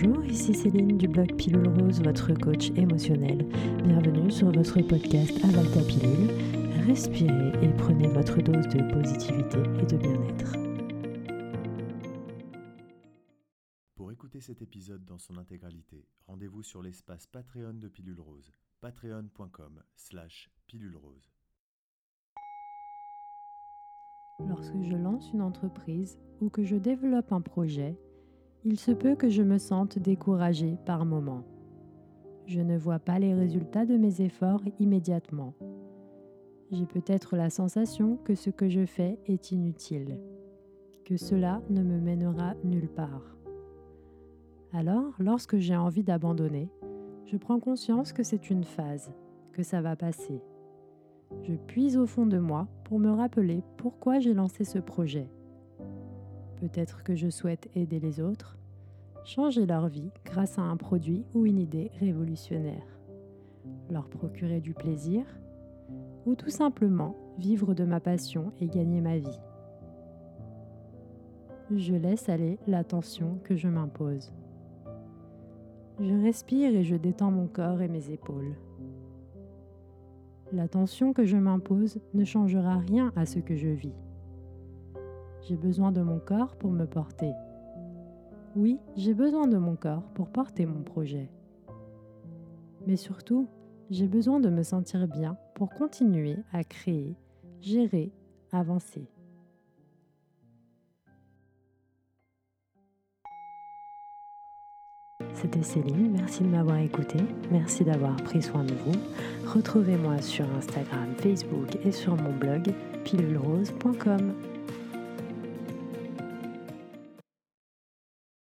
Bonjour, ici Céline du blog Pilule Rose, votre coach émotionnel. Bienvenue sur votre podcast Avalta Pilule. Respirez et prenez votre dose de positivité et de bien-être. Pour écouter cet épisode dans son intégralité, rendez-vous sur l'espace Patreon de Pilule Rose, patreon.com slash pilule rose. Lorsque je lance une entreprise ou que je développe un projet, il se peut que je me sente découragée par moments. Je ne vois pas les résultats de mes efforts immédiatement. J'ai peut-être la sensation que ce que je fais est inutile, que cela ne me mènera nulle part. Alors, lorsque j'ai envie d'abandonner, je prends conscience que c'est une phase, que ça va passer. Je puise au fond de moi pour me rappeler pourquoi j'ai lancé ce projet. Peut-être que je souhaite aider les autres, changer leur vie grâce à un produit ou une idée révolutionnaire, leur procurer du plaisir, ou tout simplement vivre de ma passion et gagner ma vie. Je laisse aller l'attention que je m'impose. Je respire et je détends mon corps et mes épaules. La tension que je m'impose ne changera rien à ce que je vis. J'ai besoin de mon corps pour me porter. Oui, j'ai besoin de mon corps pour porter mon projet. Mais surtout, j'ai besoin de me sentir bien pour continuer à créer, gérer, avancer. C'était Céline, merci de m'avoir écouté, merci d'avoir pris soin de vous. Retrouvez-moi sur Instagram, Facebook et sur mon blog pilulerose.com.